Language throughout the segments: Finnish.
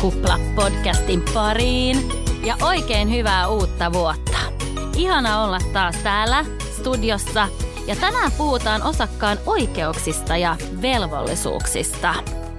Kupla-podcastin pariin ja oikein hyvää uutta vuotta. Ihana olla taas täällä studiossa ja tänään puhutaan osakkaan oikeuksista ja velvollisuuksista.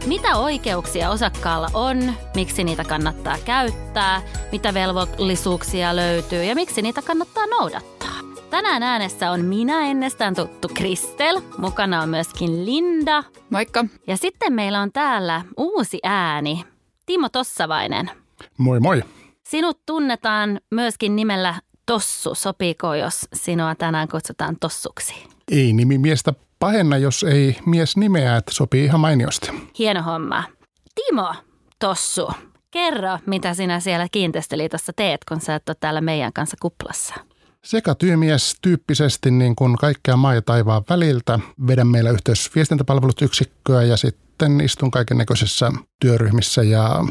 Mitä oikeuksia osakkaalla on, miksi niitä kannattaa käyttää, mitä velvollisuuksia löytyy ja miksi niitä kannattaa noudattaa. Tänään äänessä on minä ennestään tuttu Kristel, mukana on myöskin Linda. Moikka. Ja sitten meillä on täällä uusi ääni, Timo Tossavainen. Moi moi. Sinut tunnetaan myöskin nimellä Tossu. Sopiiko, jos sinua tänään kutsutaan Tossuksi? Ei nimi miestä pahenna, jos ei mies nimeä, että sopii ihan mainiosti. Hieno homma. Timo Tossu, kerro, mitä sinä siellä kiinteistöliitossa teet, kun sä et ole täällä meidän kanssa kuplassa. Sekä työmies tyyppisesti niin kuin kaikkea maa ja taivaan väliltä. Vedän meillä yhteys viestintäpalvelut yksikköä ja sitten istun kaiken näköisissä työryhmissä ja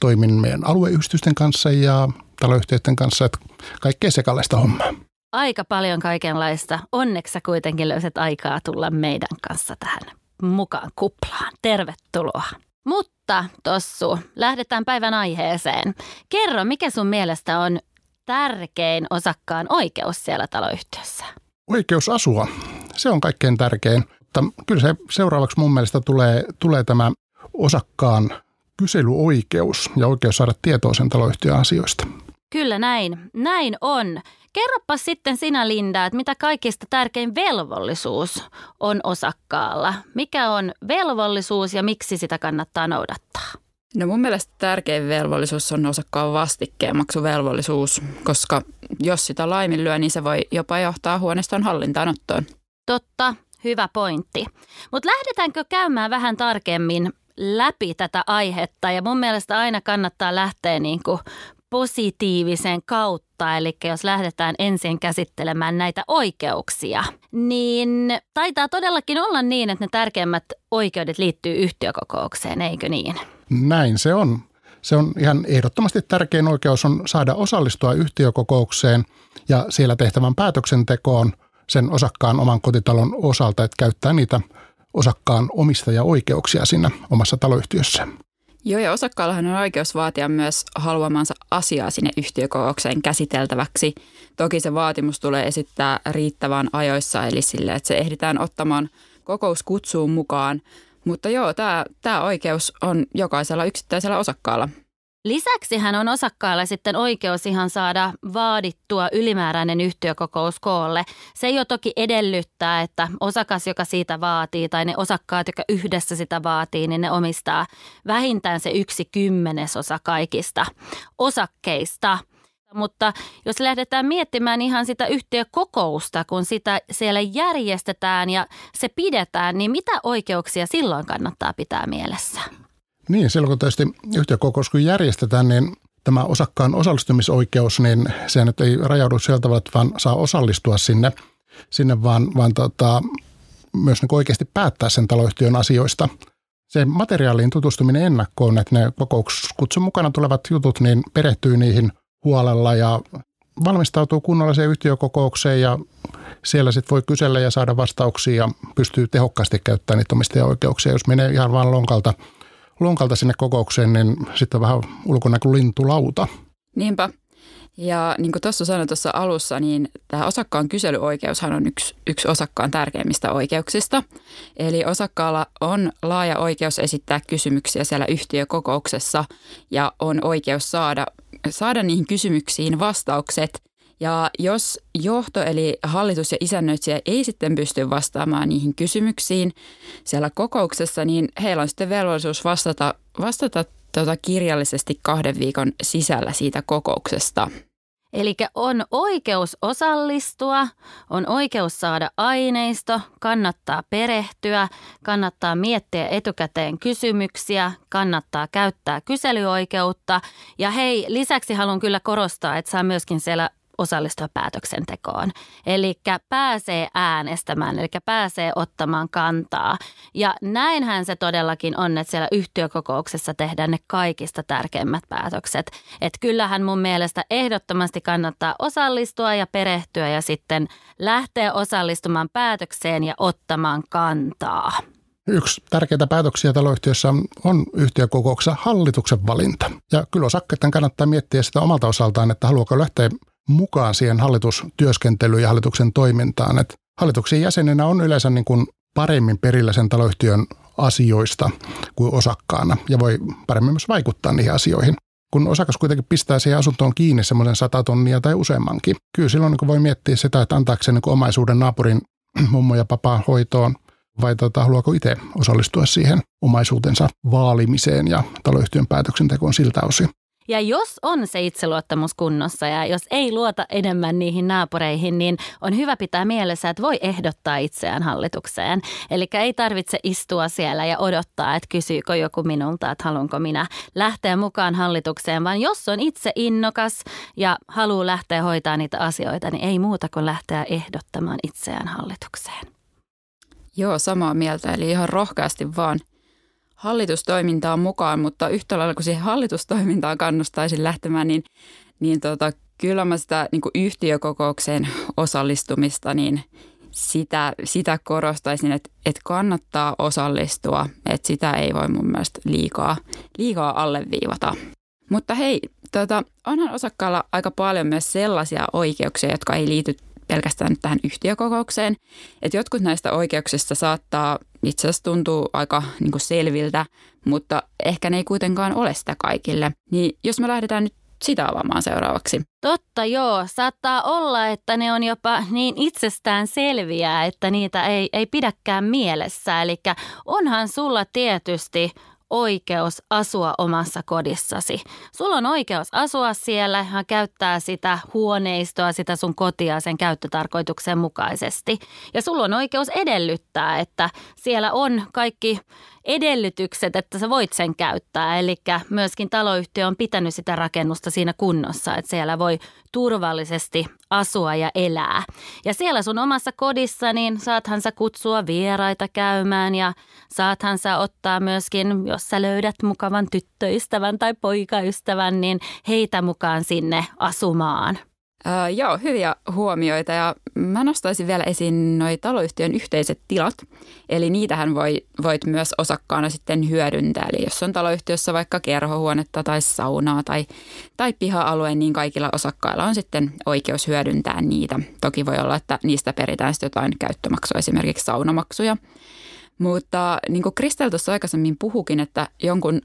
toimin meidän alueyhdistysten kanssa ja taloyhtiöiden kanssa, että kaikkea sekalaista hommaa. Aika paljon kaikenlaista. Onneksi sä kuitenkin löyset aikaa tulla meidän kanssa tähän mukaan kuplaan. Tervetuloa. Mutta Tossu, lähdetään päivän aiheeseen. Kerro, mikä sun mielestä on tärkein osakkaan oikeus siellä taloyhtiössä? Oikeus asua, se on kaikkein tärkein. Mutta kyllä se seuraavaksi mun mielestä tulee, tulee tämä osakkaan kyselyoikeus ja oikeus saada tietoa sen taloyhtiön asioista. Kyllä näin, näin on. Kerropa sitten sinä Linda, että mitä kaikista tärkein velvollisuus on osakkaalla. Mikä on velvollisuus ja miksi sitä kannattaa noudattaa? No mun mielestä tärkein velvollisuus on osakkaan vastikkeen maksuvelvollisuus, koska jos sitä laiminlyö, niin se voi jopa johtaa huoneiston hallintaanottoon. Totta, hyvä pointti. Mutta lähdetäänkö käymään vähän tarkemmin läpi tätä aihetta ja mun mielestä aina kannattaa lähteä niin kuin positiivisen kautta, eli jos lähdetään ensin käsittelemään näitä oikeuksia, niin taitaa todellakin olla niin, että ne tärkeimmät oikeudet liittyy yhtiökokoukseen, eikö niin? Näin se on. Se on ihan ehdottomasti tärkein oikeus on saada osallistua yhtiökokoukseen ja siellä tehtävän päätöksentekoon sen osakkaan oman kotitalon osalta, että käyttää niitä osakkaan omistajaoikeuksia siinä omassa taloyhtiössä. Joo, ja osakkaallahan on oikeus vaatia myös haluamansa asiaa sinne yhtiökokoukseen käsiteltäväksi. Toki se vaatimus tulee esittää riittävän ajoissa, eli sille, että se ehditään ottamaan kokouskutsuun mukaan. Mutta joo, tämä, tämä oikeus on jokaisella yksittäisellä osakkaalla. Lisäksi hän on osakkaalla sitten oikeus ihan saada vaadittua ylimääräinen yhtiökokous koolle. Se jo toki edellyttää, että osakas, joka siitä vaatii, tai ne osakkaat, jotka yhdessä sitä vaatii, niin ne omistaa vähintään se yksi kymmenesosa kaikista osakkeista. Mutta jos lähdetään miettimään ihan sitä yhtiökokousta, kun sitä siellä järjestetään ja se pidetään, niin mitä oikeuksia silloin kannattaa pitää mielessä? Niin, silloin kun tietysti yhtiökokous kun järjestetään, niin tämä osakkaan osallistumisoikeus, niin se nyt ei rajaudu sieltä, vaan saa osallistua sinne, sinne vaan, vaan tota, myös niin oikeasti päättää sen taloyhtiön asioista. Se materiaaliin tutustuminen ennakkoon, että ne kokouskutsun mukana tulevat jutut, niin perehtyy niihin huolella ja valmistautuu kunnolliseen yhtiökokoukseen ja siellä sitten voi kysellä ja saada vastauksia ja pystyy tehokkaasti käyttämään niitä omistajaoikeuksia. Jos menee ihan vaan lonkalta – lonkalta sinne kokoukseen, niin sitten vähän ulkona kuin lintulauta. Niinpä. Ja niin kuin tuossa sanoin tuossa alussa, niin tämä osakkaan kyselyoikeushan on yksi, yksi osakkaan tärkeimmistä oikeuksista. Eli osakkaalla on laaja oikeus esittää kysymyksiä siellä yhtiökokouksessa ja on oikeus saada, saada niihin kysymyksiin vastaukset ja jos johto eli hallitus ja isännöitsijä ei sitten pysty vastaamaan niihin kysymyksiin siellä kokouksessa, niin heillä on sitten velvollisuus vastata, vastata tuota kirjallisesti kahden viikon sisällä siitä kokouksesta. Eli on oikeus osallistua, on oikeus saada aineisto, kannattaa perehtyä, kannattaa miettiä etukäteen kysymyksiä, kannattaa käyttää kyselyoikeutta. Ja hei, lisäksi haluan kyllä korostaa, että saa myöskin siellä osallistua päätöksentekoon. Eli pääsee äänestämään, eli pääsee ottamaan kantaa. Ja näinhän se todellakin on, että siellä yhtiökokouksessa tehdään ne kaikista tärkeimmät päätökset. Että kyllähän mun mielestä ehdottomasti kannattaa osallistua ja perehtyä ja sitten lähteä osallistumaan päätökseen ja ottamaan kantaa. Yksi tärkeitä päätöksiä taloyhtiössä on yhtiökokouksessa hallituksen valinta. Ja kyllä osakkeiden kannattaa miettiä sitä omalta osaltaan, että haluaako lähteä mukaan siihen hallitustyöskentelyyn ja hallituksen toimintaan. Että hallituksen jäsenenä on yleensä niin kuin paremmin perillä sen taloyhtiön asioista kuin osakkaana ja voi paremmin myös vaikuttaa niihin asioihin. Kun osakas kuitenkin pistää siihen asuntoon kiinni semmoisen sata tonnia tai useammankin, kyllä silloin niin voi miettiä sitä, että antaako se niin omaisuuden naapurin mummo ja papa hoitoon vai tota, haluaako itse osallistua siihen omaisuutensa vaalimiseen ja taloyhtiön päätöksentekoon siltä osin. Ja jos on se itseluottamus kunnossa ja jos ei luota enemmän niihin naapureihin, niin on hyvä pitää mielessä, että voi ehdottaa itseään hallitukseen. Eli ei tarvitse istua siellä ja odottaa, että kysyykö joku minulta, että haluanko minä lähteä mukaan hallitukseen, vaan jos on itse innokas ja haluaa lähteä hoitaa niitä asioita, niin ei muuta kuin lähteä ehdottamaan itseään hallitukseen. Joo, samaa mieltä. Eli ihan rohkeasti vaan – hallitustoimintaan mukaan, mutta yhtä lailla kuin siihen hallitustoimintaan kannustaisin lähtemään, niin, niin tota, kyllä mä sitä niin yhtiökokoukseen osallistumista, niin sitä, sitä korostaisin, että, että kannattaa osallistua, että sitä ei voi mun mielestä liikaa, liikaa alleviivata. Mutta hei, tota, onhan osakkaalla aika paljon myös sellaisia oikeuksia, jotka ei liity pelkästään tähän yhtiökokoukseen. Että jotkut näistä oikeuksista saattaa itse asiassa tuntuu aika niin kuin selviltä, mutta ehkä ne ei kuitenkaan ole sitä kaikille. Niin jos me lähdetään nyt sitä avaamaan seuraavaksi. Totta joo, saattaa olla, että ne on jopa niin itsestään selviä, että niitä ei, ei pidäkään mielessä. Eli onhan sulla tietysti oikeus asua omassa kodissasi. Sulla on oikeus asua siellä ja käyttää sitä huoneistoa, sitä sun kotia sen käyttötarkoituksen mukaisesti. Ja sulla on oikeus edellyttää, että siellä on kaikki edellytykset, että sä voit sen käyttää. Eli myöskin taloyhtiö on pitänyt sitä rakennusta siinä kunnossa, että siellä voi turvallisesti asua ja elää. Ja siellä sun omassa kodissa, niin saathan sä kutsua vieraita käymään ja saathan sä ottaa myöskin, jos sä löydät mukavan tyttöystävän tai poikaystävän, niin heitä mukaan sinne asumaan. Äh, joo, hyviä huomioita ja mä nostaisin vielä esiin noi taloyhtiön yhteiset tilat. Eli niitähän voi, voit myös osakkaana sitten hyödyntää. Eli jos on taloyhtiössä vaikka kerhohuonetta tai saunaa tai, tai piha-alue, niin kaikilla osakkailla on sitten oikeus hyödyntää niitä. Toki voi olla, että niistä peritään sitten jotain käyttömaksua, esimerkiksi saunamaksuja. Mutta niin kuin Kristel tuossa aikaisemmin puhukin, että jonkun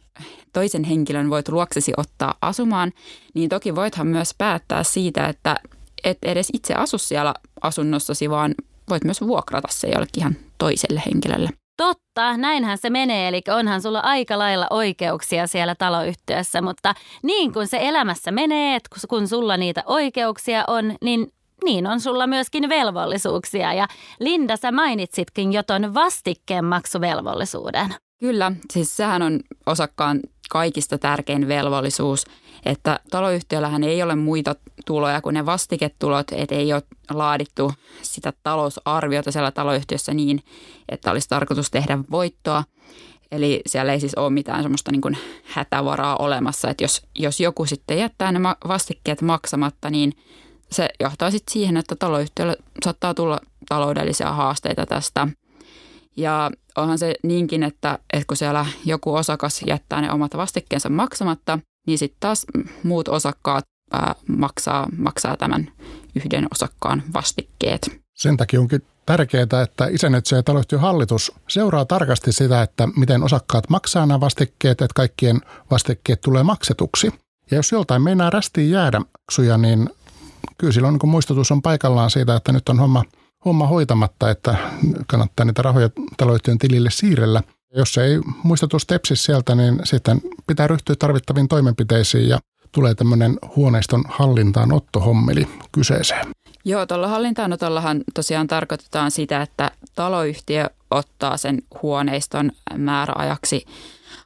toisen henkilön voit luoksesi ottaa asumaan, niin toki voithan myös päättää siitä, että et edes itse asu siellä asunnossasi, vaan voit myös vuokrata se jollekin ihan toiselle henkilölle. Totta, näinhän se menee, eli onhan sulla aika lailla oikeuksia siellä taloyhtiössä, mutta niin kuin se elämässä menee, että kun sulla niitä oikeuksia on, niin niin on sulla myöskin velvollisuuksia. Ja Linda, sä mainitsitkin jo ton vastikkeen maksuvelvollisuuden. Kyllä, siis sehän on osakkaan kaikista tärkein velvollisuus, että taloyhtiöllähän ei ole muita tuloja kuin ne vastiketulot, että ei ole laadittu sitä talousarviota siellä taloyhtiössä niin, että olisi tarkoitus tehdä voittoa. Eli siellä ei siis ole mitään semmoista niin hätävaraa olemassa, että jos, jos joku sitten jättää ne vastikkeet maksamatta, niin se johtaa sitten siihen, että taloyhtiölle saattaa tulla taloudellisia haasteita tästä. Ja onhan se niinkin, että, että kun siellä joku osakas jättää ne omat vastikkeensa maksamatta, niin sitten taas muut osakkaat ää, maksaa, maksaa tämän yhden osakkaan vastikkeet. Sen takia onkin tärkeää, että isännöitsijä ja taloyhtiön hallitus seuraa tarkasti sitä, että miten osakkaat maksaa nämä vastikkeet, että kaikkien vastikkeet tulee maksetuksi. Ja jos joltain meinaa rästiin jäädä niin kyllä silloin niin muistutus on paikallaan siitä, että nyt on homma, homma hoitamatta, että kannattaa niitä rahoja taloyhtiön tilille siirrellä. Jos ei muistutus tepsi sieltä, niin sitten pitää ryhtyä tarvittaviin toimenpiteisiin ja tulee tämmöinen huoneiston hallintaanottohommeli kyseeseen. Joo, tuolla hallintaanotollahan tosiaan tarkoitetaan sitä, että taloyhtiö ottaa sen huoneiston määräajaksi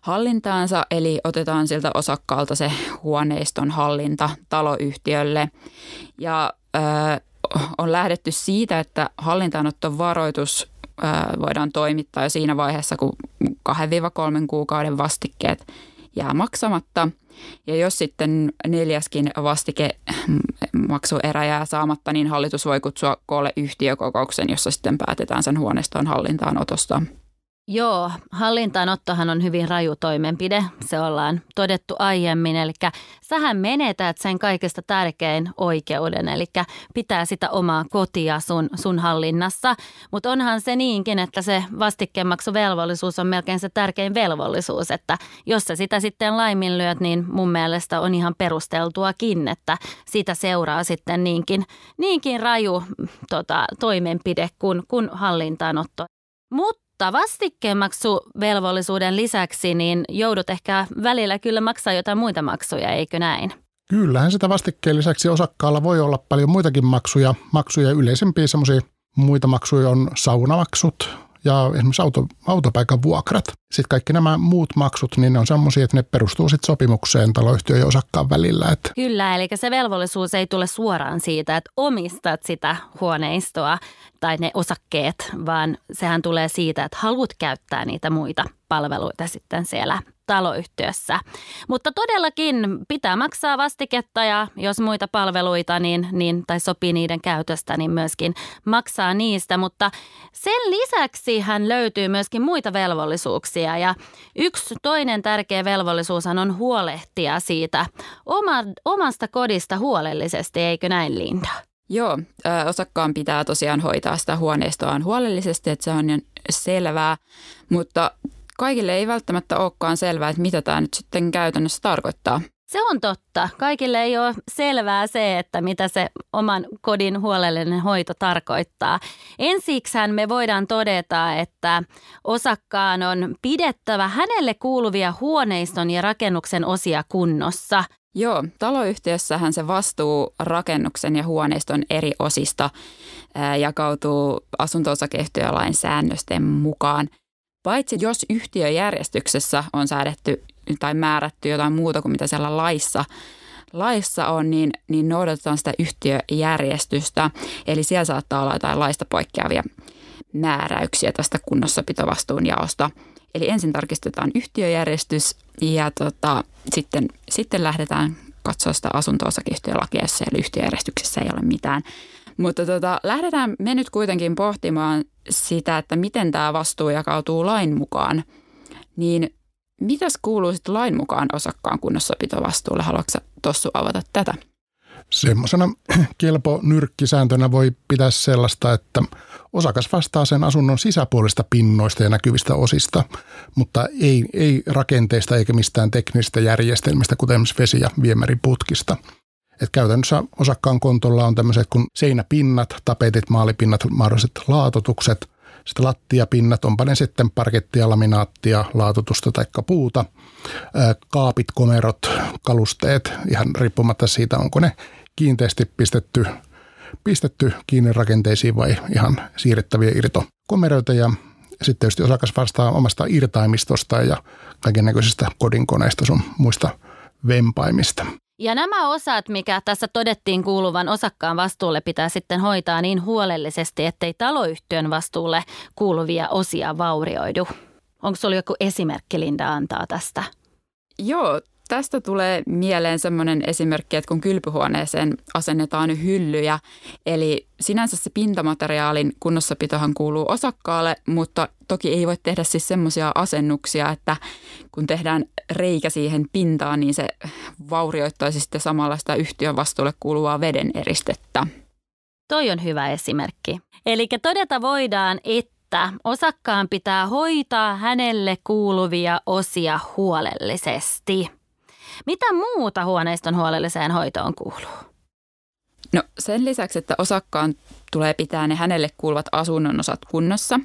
hallintaansa, eli otetaan siltä osakkaalta se huoneiston hallinta taloyhtiölle. Ja ö, on lähdetty siitä, että hallintaanottovaroitus ö, voidaan toimittaa jo siinä vaiheessa, kun 2-3 kuukauden vastikkeet jää maksamatta. Ja jos sitten neljäskin vastike maksuerä jää saamatta, niin hallitus voi kutsua koolle yhtiökokouksen, jossa sitten päätetään sen huoneiston hallintaanotosta. Joo, hallintaanottohan on hyvin raju toimenpide, se ollaan todettu aiemmin. Eli sähän menetät sen kaikista tärkein oikeuden, eli pitää sitä omaa kotia sun, sun hallinnassa. Mutta onhan se niinkin, että se vastikkeenmaksuvelvollisuus on melkein se tärkein velvollisuus, että jos sä sitä sitten laiminlyöt, niin mun mielestä on ihan perusteltuakin, että sitä seuraa sitten niinkin, niinkin raju tota, toimenpide kuin, kuin hallintaanotto. Mutta mutta vastikkeenmaksuvelvollisuuden lisäksi niin joudut ehkä välillä kyllä maksaa jotain muita maksuja, eikö näin? Kyllähän sitä vastikkeen lisäksi osakkaalla voi olla paljon muitakin maksuja. Maksuja yleisempiä semmoisia muita maksuja on saunamaksut, ja esimerkiksi auto, autopaikan vuokrat. Sitten kaikki nämä muut maksut, niin ne on semmoisia, että ne perustuu sitten sopimukseen taloyhtiön ja osakkaan välillä. Että. Kyllä, eli se velvollisuus ei tule suoraan siitä, että omistat sitä huoneistoa tai ne osakkeet, vaan sehän tulee siitä, että haluat käyttää niitä muita palveluita sitten siellä taloyhtiössä. Mutta todellakin pitää maksaa vastiketta ja jos muita palveluita niin, niin, tai sopii niiden käytöstä, niin myöskin maksaa niistä. Mutta sen lisäksi hän löytyy myöskin muita velvollisuuksia ja yksi toinen tärkeä velvollisuus on huolehtia siitä oma, omasta kodista huolellisesti, eikö näin Linda? Joo, osakkaan pitää tosiaan hoitaa sitä huoneistoaan huolellisesti, että se on selvää, mutta kaikille ei välttämättä olekaan selvää, että mitä tämä nyt sitten käytännössä tarkoittaa. Se on totta. Kaikille ei ole selvää se, että mitä se oman kodin huolellinen hoito tarkoittaa. Ensiksihän me voidaan todeta, että osakkaan on pidettävä hänelle kuuluvia huoneiston ja rakennuksen osia kunnossa. Joo, taloyhtiössähän se vastuu rakennuksen ja huoneiston eri osista jakautuu asunto-osakeyhtiölain säännösten mukaan – Paitsi jos yhtiöjärjestyksessä on säädetty tai määrätty jotain muuta kuin mitä siellä laissa, laissa on, niin, niin noudatetaan sitä yhtiöjärjestystä. Eli siellä saattaa olla jotain laista poikkeavia määräyksiä tästä kunnossapitovastuun jaosta. Eli ensin tarkistetaan yhtiöjärjestys ja tota, sitten, sitten lähdetään katsoa sitä asunto-osakeyhtiölakia, jos siellä yhtiöjärjestyksessä ei ole mitään. Mutta tota, lähdetään me nyt kuitenkin pohtimaan sitä, että miten tämä vastuu jakautuu lain mukaan. Niin mitäs kuuluu sitten lain mukaan osakkaan kunnossapitovastuulle? Haluatko Tossu avata tätä? Semmoisena kelpo nyrkkisääntönä voi pitää sellaista, että osakas vastaa sen asunnon sisäpuolista pinnoista ja näkyvistä osista, mutta ei, ei rakenteista eikä mistään teknisistä järjestelmistä, kuten esimerkiksi vesi- ja viemäriputkista. Et käytännössä osakkaan kontolla on tämmöiset kuin seinäpinnat, tapetit, maalipinnat, mahdolliset laatotukset, sitten lattiapinnat, onpa ne sitten parkettia, laminaattia, laatotusta tai puuta, kaapit, komerot, kalusteet, ihan riippumatta siitä, onko ne kiinteästi pistetty, pistetty kiinni rakenteisiin vai ihan siirrettäviä irtokomeroita ja sitten tietysti osakas vastaa omasta irtaimistosta ja kaiken näköisistä kodinkoneista sun muista vempaimista. Ja nämä osat, mikä tässä todettiin kuuluvan osakkaan vastuulle, pitää sitten hoitaa niin huolellisesti, ettei taloyhtiön vastuulle kuuluvia osia vaurioidu. Onko sinulla joku esimerkki, Linda, antaa tästä? Joo, tästä tulee mieleen semmoinen esimerkki, että kun kylpyhuoneeseen asennetaan hyllyjä, eli sinänsä se pintamateriaalin kunnossapitohan kuuluu osakkaalle, mutta toki ei voi tehdä siis semmoisia asennuksia, että kun tehdään reikä siihen pintaan, niin se vaurioittaisi sitten samalla sitä yhtiön vastuulle kuuluvaa veden eristettä. Toi on hyvä esimerkki. Eli todeta voidaan, että osakkaan pitää hoitaa hänelle kuuluvia osia huolellisesti. Mitä muuta huoneiston huolelliseen hoitoon kuuluu? No sen lisäksi, että osakkaan tulee pitää ne hänelle kuuluvat asunnon osat kunnossa,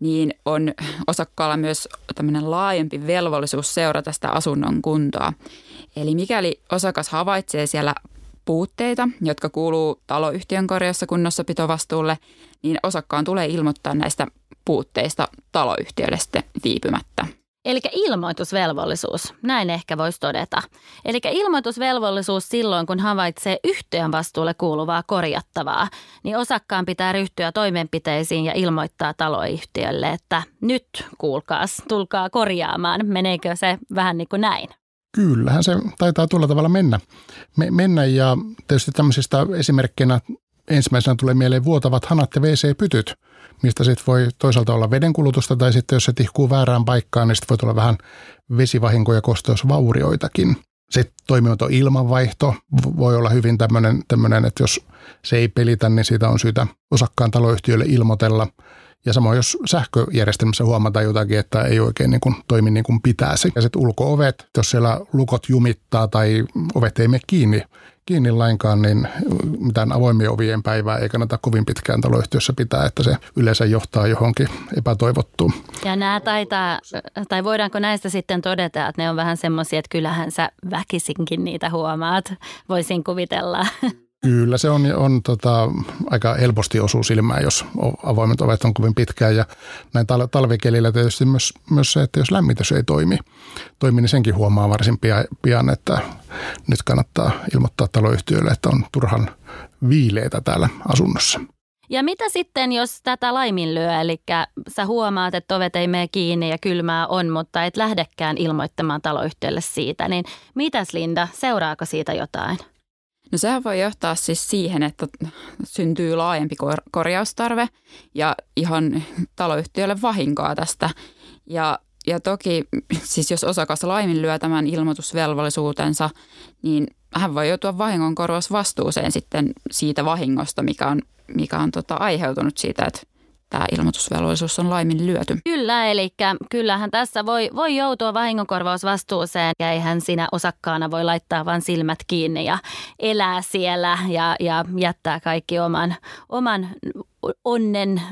niin on osakkaalla myös tämmöinen laajempi velvollisuus seurata sitä asunnon kuntoa. Eli mikäli osakas havaitsee siellä puutteita, jotka kuuluu taloyhtiön korjassa kunnossapitovastuulle, niin osakkaan tulee ilmoittaa näistä puutteista taloyhtiölle sitten viipymättä. Eli ilmoitusvelvollisuus, näin ehkä voisi todeta. Eli ilmoitusvelvollisuus silloin, kun havaitsee yhtiön vastuulle kuuluvaa korjattavaa, niin osakkaan pitää ryhtyä toimenpiteisiin ja ilmoittaa taloyhtiölle, että nyt kuulkaas, tulkaa korjaamaan. Meneekö se vähän niin kuin näin? Kyllähän se taitaa tuolla tavalla mennä. Me, mennä ja tietysti tämmöisistä esimerkkinä ensimmäisenä tulee mieleen vuotavat hanat ja WC-pytyt – mistä sitten voi toisaalta olla vedenkulutusta tai sitten jos se tihkuu väärään paikkaan, niin sitten voi tulla vähän vesivahinkoja ja kosteusvaurioitakin. Sitten toimimaton ilmanvaihto voi olla hyvin tämmöinen, tämmöinen, että jos se ei pelitä, niin siitä on syytä osakkaan taloyhtiölle ilmoitella. Ja samoin jos sähköjärjestelmässä huomataan jotakin, että ei oikein niin kuin toimi niin kuin pitäisi. Ja sitten ulkoovet, jos siellä lukot jumittaa tai ovet ei mene kiinni, kiinni lainkaan, niin mitään avoimien ovien päivää ei kannata kovin pitkään taloyhtiössä pitää, että se yleensä johtaa johonkin epätoivottuun. Ja nämä taitaa, tai voidaanko näistä sitten todeta, että ne on vähän semmoisia, että kyllähän sä väkisinkin niitä huomaat, voisin kuvitella. Kyllä se on, on tota, aika helposti osuu silmään, jos avoimet ovet on kovin pitkään ja näin tal- talvikelillä tietysti myös, myös se, että jos lämmitys ei toimi, toimi, niin senkin huomaa varsin pian, että nyt kannattaa ilmoittaa taloyhtiölle, että on turhan viileitä täällä asunnossa. Ja mitä sitten, jos tätä laiminlyö, eli sä huomaat, että ovet ei mene kiinni ja kylmää on, mutta et lähdekään ilmoittamaan taloyhtiölle siitä, niin mitäs Linda, seuraako siitä jotain? No sehän voi johtaa siis siihen, että syntyy laajempi kor- korjaustarve ja ihan taloyhtiölle vahinkoa tästä. Ja, ja toki siis jos osakas laiminlyö tämän ilmoitusvelvollisuutensa, niin hän voi joutua vahingonkorvausvastuuseen sitten siitä vahingosta, mikä on, mikä on tota aiheutunut siitä, että tämä ilmoitusvelvollisuus on laimin lyöty. Kyllä, eli kyllähän tässä voi, voi joutua vahingonkorvausvastuuseen ja eihän sinä osakkaana voi laittaa vain silmät kiinni ja elää siellä ja, ja jättää kaikki oman, oman onnen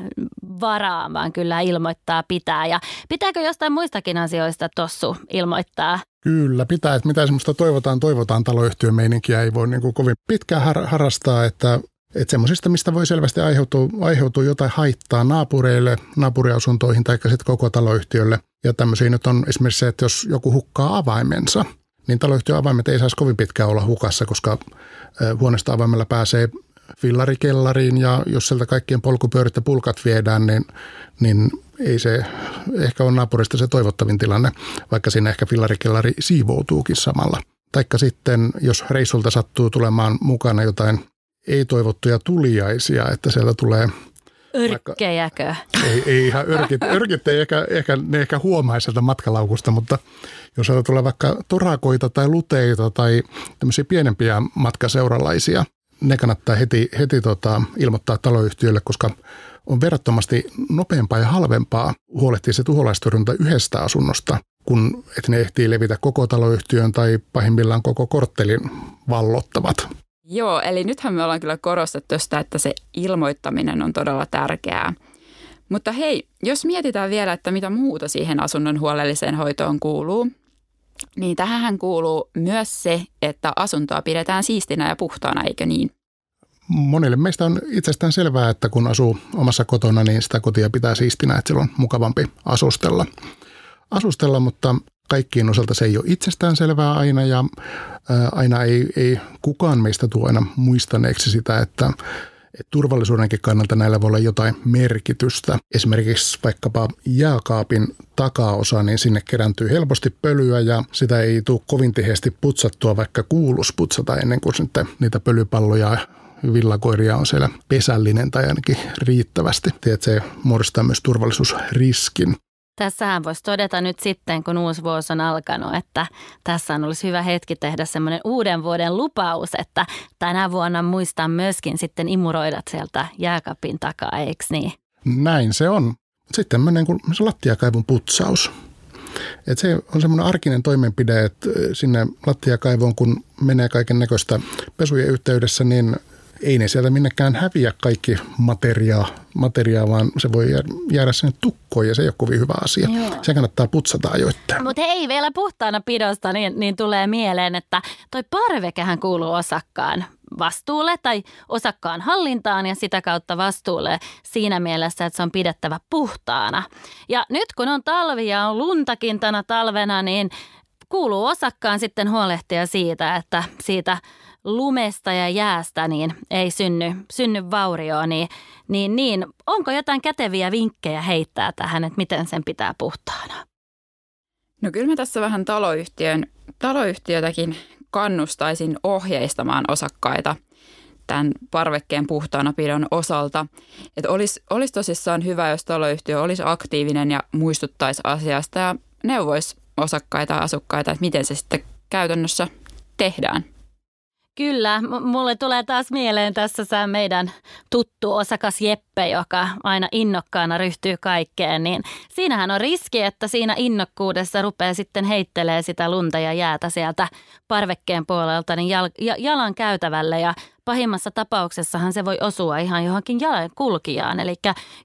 varaan, vaan kyllä ilmoittaa pitää. Ja pitääkö jostain muistakin asioista tossu ilmoittaa? Kyllä, pitää. Että mitä semmoista toivotaan, toivotaan taloyhtiön meininkiä ei voi niin kuin kovin pitkään har- harrastaa, että että semmoisista, mistä voi selvästi aiheutua, aiheutua jotain haittaa naapureille, naapuriasuntoihin tai sitten koko taloyhtiölle. Ja tämmöisiä nyt on esimerkiksi se, että jos joku hukkaa avaimensa, niin taloyhtiön avaimet ei saisi kovin pitkään olla hukassa, koska huoneesta avaimella pääsee fillarikellariin ja jos sieltä kaikkien polkupyörit ja pulkat viedään, niin, niin ei se ehkä ole naapurista se toivottavin tilanne, vaikka siinä ehkä fillarikellari siivoutuukin samalla. Taikka sitten, jos reissulta sattuu tulemaan mukana jotain ei-toivottuja tuliaisia, että sieltä tulee Örkkejäkö? Ei, ei ihan örkit. Örkit ei ehkä, ehkä, ne ehkä huomaa sieltä matkalaukusta, mutta jos sieltä tulee vaikka torakoita tai luteita tai tämmöisiä pienempiä matkaseuralaisia, ne kannattaa heti, heti tota, ilmoittaa taloyhtiölle, koska on verrattomasti nopeampaa ja halvempaa huolehtia se tuholaistorjunta yhdestä asunnosta, kun että ne ehtii levitä koko taloyhtiön tai pahimmillaan koko korttelin vallottavat. Joo, eli nythän me ollaan kyllä korostettu sitä, että se ilmoittaminen on todella tärkeää. Mutta hei, jos mietitään vielä, että mitä muuta siihen asunnon huolelliseen hoitoon kuuluu, niin tähän kuuluu myös se, että asuntoa pidetään siistinä ja puhtaana, eikö niin? Monille meistä on itsestään selvää, että kun asuu omassa kotona, niin sitä kotia pitää siistinä, että sillä on mukavampi asustella. Asustella, mutta kaikkien osalta se ei ole itsestään selvää aina ja aina ei, ei kukaan meistä tuo aina muistaneeksi sitä, että että turvallisuudenkin kannalta näillä voi olla jotain merkitystä. Esimerkiksi vaikkapa jääkaapin takaosa, niin sinne kerääntyy helposti pölyä ja sitä ei tule kovin tiheästi putsattua, vaikka kuulus putsata ennen kuin sitten niitä pölypalloja villakoiria on siellä pesällinen tai ainakin riittävästi. Tiedät, se muodostaa myös turvallisuusriskin. Tässähän voisi todeta nyt sitten, kun uusi vuosi on alkanut, että tässä on olisi hyvä hetki tehdä semmoinen uuden vuoden lupaus, että tänä vuonna muistan myöskin sitten imuroida sieltä jääkapin takaa, eikö niin? Näin se on. Sitten tämmöinen kuin se lattiakaivun putsaus. Et se on semmoinen arkinen toimenpide, että sinne lattiakaivoon, kun menee kaiken näköistä pesujen yhteydessä, niin ei ne sieltä minnekään häviä kaikki materiaa, materiaa vaan se voi jäädä sinne tukkoon ja se ei ole kovin hyvä asia. Joo. Se kannattaa putsata ajoittain. Mutta hei, vielä puhtaana pidosta, niin, niin tulee mieleen, että toi parvekehän kuuluu osakkaan vastuulle tai osakkaan hallintaan ja sitä kautta vastuulle siinä mielessä, että se on pidettävä puhtaana. Ja nyt kun on talvi ja on luntakin tänä talvena, niin kuuluu osakkaan sitten huolehtia siitä, että siitä – lumesta ja jäästä niin ei synny, synny vaurioa, niin, niin, niin onko jotain käteviä vinkkejä heittää tähän, että miten sen pitää puhtaana? No kyllä mä tässä vähän taloyhtiön, taloyhtiötäkin kannustaisin ohjeistamaan osakkaita tämän parvekkeen puhtaana pidon osalta. Että olisi, olisi tosissaan hyvä, jos taloyhtiö olisi aktiivinen ja muistuttaisi asiasta ja neuvoisi osakkaita ja asukkaita, että miten se sitten käytännössä tehdään. Kyllä, mulle tulee taas mieleen tässä sä meidän tuttu osakas Jeppe, joka aina innokkaana ryhtyy kaikkeen, niin siinähän on riski, että siinä innokkuudessa rupeaa sitten heittelee sitä lunta ja jäätä sieltä parvekkeen puolelta niin jal- jalan käytävälle ja pahimmassa tapauksessahan se voi osua ihan johonkin jalan kulkijaan. Eli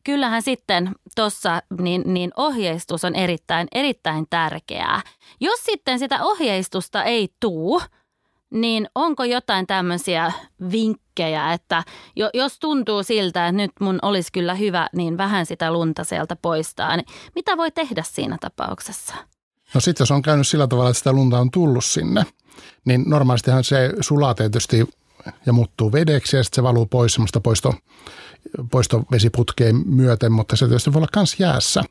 kyllähän sitten tuossa niin, niin ohjeistus on erittäin, erittäin tärkeää. Jos sitten sitä ohjeistusta ei tuu – niin onko jotain tämmöisiä vinkkejä, että jos tuntuu siltä, että nyt mun olisi kyllä hyvä niin vähän sitä lunta sieltä poistaa, niin mitä voi tehdä siinä tapauksessa? No sitten jos on käynyt sillä tavalla, että sitä lunta on tullut sinne, niin normaalistihan se sulaa tietysti ja muuttuu vedeksi ja sitten se valuu pois semmoista poisto, poistovesiputkeen myöten, mutta se tietysti voi olla myös jäässä.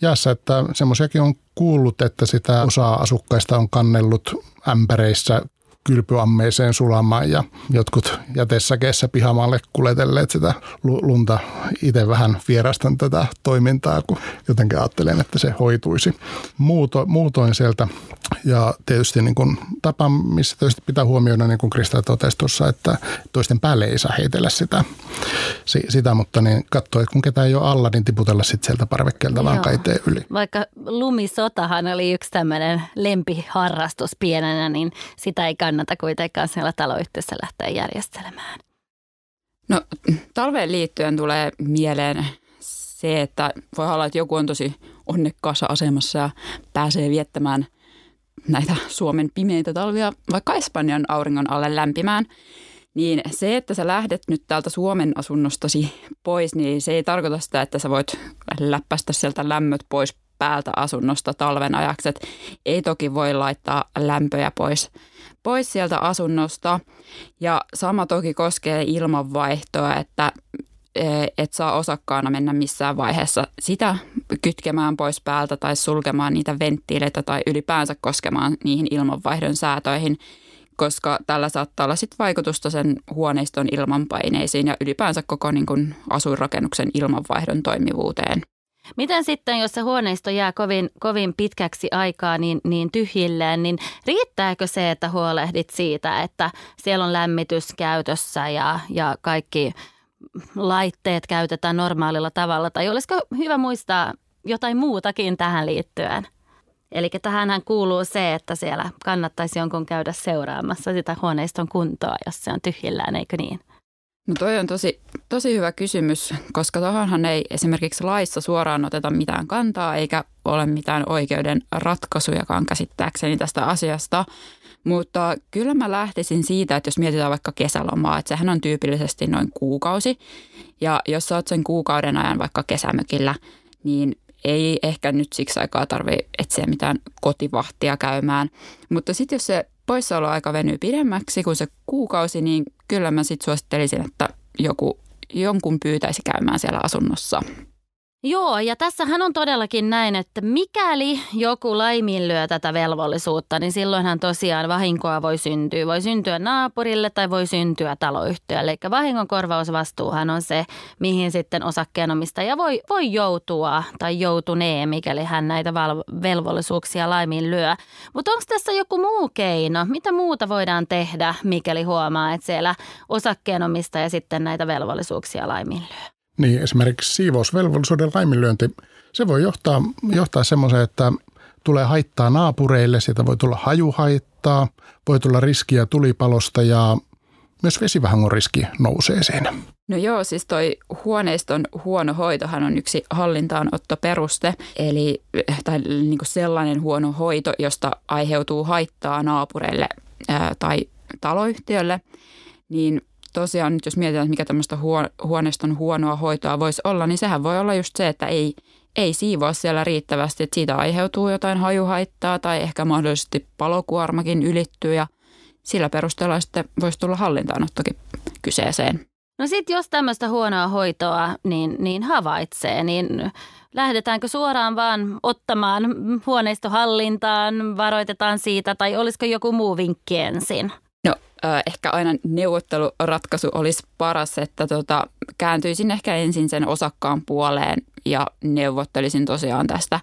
Jäässä, että semmoisiakin on kuullut, että sitä osa asukkaista on kannellut ämpäreissä kylpyammeeseen sulamaan ja jotkut jätesäkeessä pihamaalle kuletelleet sitä lunta. Itse vähän vierastan tätä toimintaa, kun jotenkin ajattelen, että se hoituisi Muuto, muutoin sieltä. Ja tietysti niin kuin tapa, missä tietysti pitää huomioida, niin kuin Krista totesi tuossa, että toisten päälle ei saa heitellä sitä, sitä mutta niin katsoa, että kun ketään ei ole alla, niin tiputella sitten sieltä parvekkeelta vaan kaiteen yli. Vaikka lumisotahan oli yksi tämmöinen lempiharrastus pienenä, niin sitä ei kannata kannata kuitenkaan siellä taloyhtiössä lähteä järjestelemään? No talveen liittyen tulee mieleen se, että voi olla, että joku on tosi onnekkaassa asemassa ja pääsee viettämään näitä Suomen pimeitä talvia vaikka Espanjan auringon alle lämpimään. Niin se, että sä lähdet nyt täältä Suomen asunnostasi pois, niin se ei tarkoita sitä, että sä voit läppästä sieltä lämmöt pois päältä asunnosta talven ajaksi. Et ei toki voi laittaa lämpöjä pois, pois sieltä asunnosta. Ja sama toki koskee ilmanvaihtoa, että e, et saa osakkaana mennä missään vaiheessa sitä kytkemään pois päältä tai sulkemaan niitä venttiileitä tai ylipäänsä koskemaan niihin ilmanvaihdon säätöihin, koska tällä saattaa olla sit vaikutusta sen huoneiston ilmanpaineisiin ja ylipäänsä koko niin kun asuinrakennuksen ilmanvaihdon toimivuuteen. Miten sitten, jos se huoneisto jää kovin, kovin pitkäksi aikaa niin, niin tyhjilleen, niin riittääkö se, että huolehdit siitä, että siellä on lämmitys käytössä ja, ja kaikki laitteet käytetään normaalilla tavalla? Tai olisiko hyvä muistaa jotain muutakin tähän liittyen? Eli tähänhän kuuluu se, että siellä kannattaisi jonkun käydä seuraamassa sitä huoneiston kuntoa, jos se on tyhjillään, eikö niin? No toi on tosi, tosi hyvä kysymys, koska tuohonhan ei esimerkiksi laissa suoraan oteta mitään kantaa eikä ole mitään oikeuden ratkaisujakaan käsittääkseni tästä asiasta. Mutta kyllä mä lähtisin siitä, että jos mietitään vaikka kesälomaa, että sehän on tyypillisesti noin kuukausi. Ja jos sä oot sen kuukauden ajan vaikka kesämökillä, niin ei ehkä nyt siksi aikaa tarvitse etsiä mitään kotivahtia käymään. Mutta sitten jos se poissaoloaika venyy pidemmäksi kuin se kuukausi, niin kyllä mä sitten suosittelisin, että joku, jonkun pyytäisi käymään siellä asunnossa. Joo, ja tässähän on todellakin näin, että mikäli joku laiminlyö tätä velvollisuutta, niin silloinhan tosiaan vahinkoa voi syntyä. Voi syntyä naapurille tai voi syntyä taloyhtiölle. Eli vahingonkorvausvastuuhan on se, mihin sitten osakkeenomistaja voi, voi joutua tai joutunee, mikäli hän näitä val- velvollisuuksia laiminlyö. Mutta onko tässä joku muu keino? Mitä muuta voidaan tehdä, mikäli huomaa, että siellä osakkeenomistaja sitten näitä velvollisuuksia laiminlyö? Niin esimerkiksi siivousvelvollisuuden laiminlyönti, se voi johtaa, johtaa semmoiseen, että tulee haittaa naapureille, siitä voi tulla hajuhaittaa, voi tulla riskiä tulipalosta ja myös vesivahingon riski nousee siinä. No joo, siis toi huoneiston huono hoitohan on yksi hallintaanottoperuste, eli tai niin kuin sellainen huono hoito, josta aiheutuu haittaa naapureille ää, tai taloyhtiölle, niin tosiaan nyt jos mietitään, mikä tämmöistä huoneiston huonoa hoitoa voisi olla, niin sehän voi olla just se, että ei, ei siivoa siellä riittävästi, että siitä aiheutuu jotain hajuhaittaa tai ehkä mahdollisesti palokuormakin ylittyy ja sillä perusteella sitten voisi tulla hallintaanottokin kyseeseen. No sitten jos tämmöistä huonoa hoitoa niin, niin havaitsee, niin lähdetäänkö suoraan vaan ottamaan huoneistohallintaan, varoitetaan siitä tai olisiko joku muu vinkki ensin? Ehkä aina neuvotteluratkaisu olisi paras, että tota, kääntyisin ehkä ensin sen osakkaan puoleen ja neuvottelisin tosiaan tästä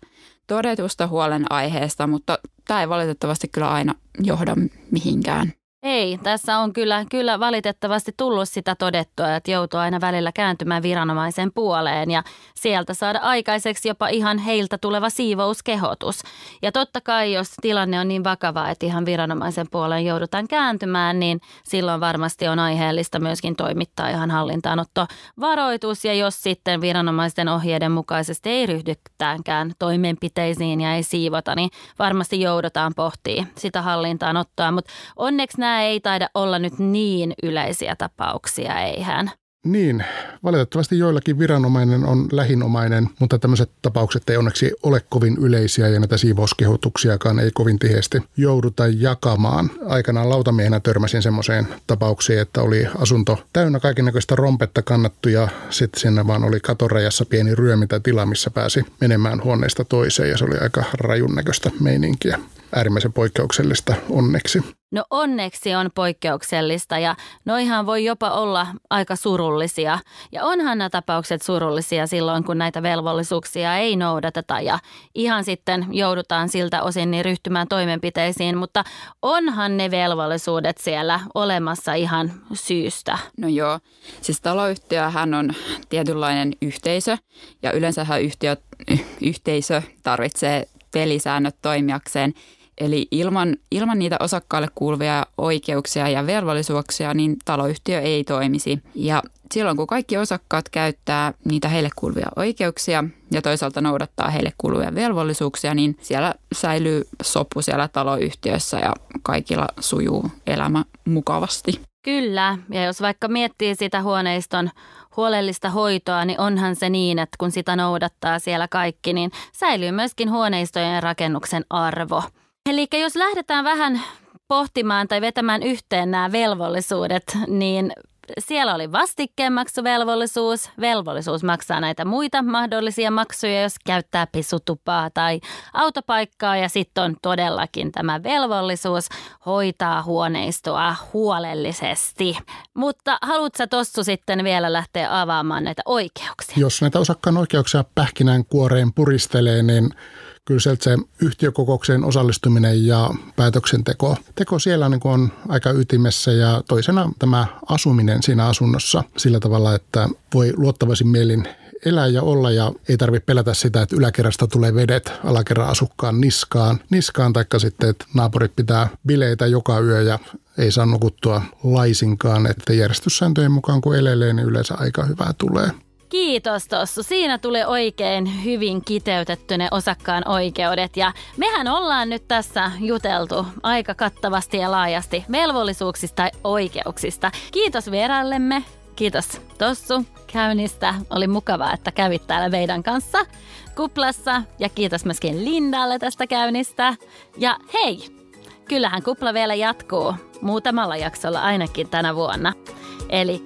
todetusta huolenaiheesta, mutta tämä ei valitettavasti kyllä aina johda mihinkään. Ei, tässä on kyllä, kyllä valitettavasti tullut sitä todettua, että joutuu aina välillä kääntymään viranomaisen puoleen ja sieltä saada aikaiseksi jopa ihan heiltä tuleva siivouskehotus. Ja totta kai, jos tilanne on niin vakava, että ihan viranomaisen puoleen joudutaan kääntymään, niin silloin varmasti on aiheellista myöskin toimittaa ihan varoitus. Ja jos sitten viranomaisten ohjeiden mukaisesti ei ryhdytäänkään toimenpiteisiin ja ei siivota, niin varmasti joudutaan pohtimaan sitä hallintaanottoa. Mutta onneksi nämä nämä ei taida olla nyt niin yleisiä tapauksia, eihän. Niin, valitettavasti joillakin viranomainen on lähinomainen, mutta tämmöiset tapaukset ei onneksi ole kovin yleisiä ja näitä siivouskehotuksiakaan ei kovin tiheesti jouduta jakamaan. Aikanaan lautamiehenä törmäsin semmoiseen tapaukseen, että oli asunto täynnä kaikennäköistä rompetta kannattu ja sitten siinä vaan oli katorajassa pieni ryömintä tila, missä pääsi menemään huoneesta toiseen ja se oli aika rajun näköistä meininkiä äärimmäisen poikkeuksellista onneksi. No onneksi on poikkeuksellista ja noihan voi jopa olla aika surullisia. Ja onhan nämä tapaukset surullisia silloin, kun näitä velvollisuuksia ei noudateta ja ihan sitten joudutaan siltä osin niin ryhtymään toimenpiteisiin. Mutta onhan ne velvollisuudet siellä olemassa ihan syystä. No joo, siis taloyhtiöhän on tietynlainen yhteisö ja yleensähän yhtiö, yhteisö tarvitsee pelisäännöt toimijakseen – Eli ilman, ilman niitä osakkaalle kuuluvia oikeuksia ja velvollisuuksia, niin taloyhtiö ei toimisi. Ja silloin kun kaikki osakkaat käyttää niitä heille kuuluvia oikeuksia ja toisaalta noudattaa heille kuuluvia velvollisuuksia, niin siellä säilyy sopu siellä taloyhtiössä ja kaikilla sujuu elämä mukavasti. Kyllä, ja jos vaikka miettii sitä huoneiston huolellista hoitoa, niin onhan se niin, että kun sitä noudattaa siellä kaikki, niin säilyy myöskin huoneistojen rakennuksen arvo. Eli jos lähdetään vähän pohtimaan tai vetämään yhteen nämä velvollisuudet, niin siellä oli vastikkeenmaksuvelvollisuus, velvollisuus maksaa näitä muita mahdollisia maksuja, jos käyttää pisutupaa tai autopaikkaa ja sitten on todellakin tämä velvollisuus hoitaa huoneistoa huolellisesti. Mutta haluatko Tossu sitten vielä lähteä avaamaan näitä oikeuksia? Jos näitä osakkaan oikeuksia pähkinän kuoreen puristelee, niin kyllä sieltä se yhtiökokoukseen osallistuminen ja päätöksenteko teko siellä niin on aika ytimessä ja toisena tämä asuminen siinä asunnossa sillä tavalla, että voi luottavaisin mielin elää ja olla ja ei tarvitse pelätä sitä, että yläkerrasta tulee vedet alakerran asukkaan niskaan, niskaan taikka sitten, että naapurit pitää bileitä joka yö ja ei saa nukuttua laisinkaan, että järjestyssääntöjen mukaan kun elelee, niin yleensä aika hyvää tulee. Kiitos Tossu. Siinä tulee oikein hyvin kiteytetty ne osakkaan oikeudet. Ja mehän ollaan nyt tässä juteltu aika kattavasti ja laajasti velvollisuuksista ja oikeuksista. Kiitos vieraillemme. Kiitos Tossu käynnistä. Oli mukavaa, että kävit täällä meidän kanssa kuplassa. Ja kiitos myöskin Lindalle tästä käynnistä. Ja hei, kyllähän kupla vielä jatkuu muutamalla jaksolla ainakin tänä vuonna. Eli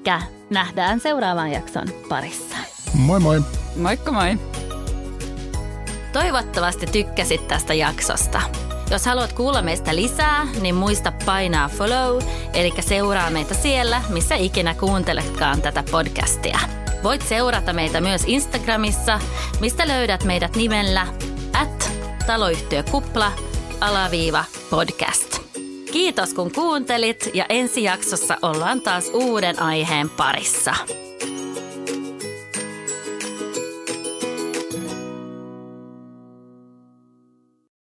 nähdään seuraavan jakson parissa. Moi moi! Moikka moi! Toivottavasti tykkäsit tästä jaksosta. Jos haluat kuulla meistä lisää, niin muista painaa follow, eli seuraa meitä siellä, missä ikinä kuunteletkaan tätä podcastia. Voit seurata meitä myös Instagramissa, mistä löydät meidät nimellä at taloyhtiökupla alaviiva podcast. Kiitos kun kuuntelit ja ensi jaksossa ollaan taas uuden aiheen parissa.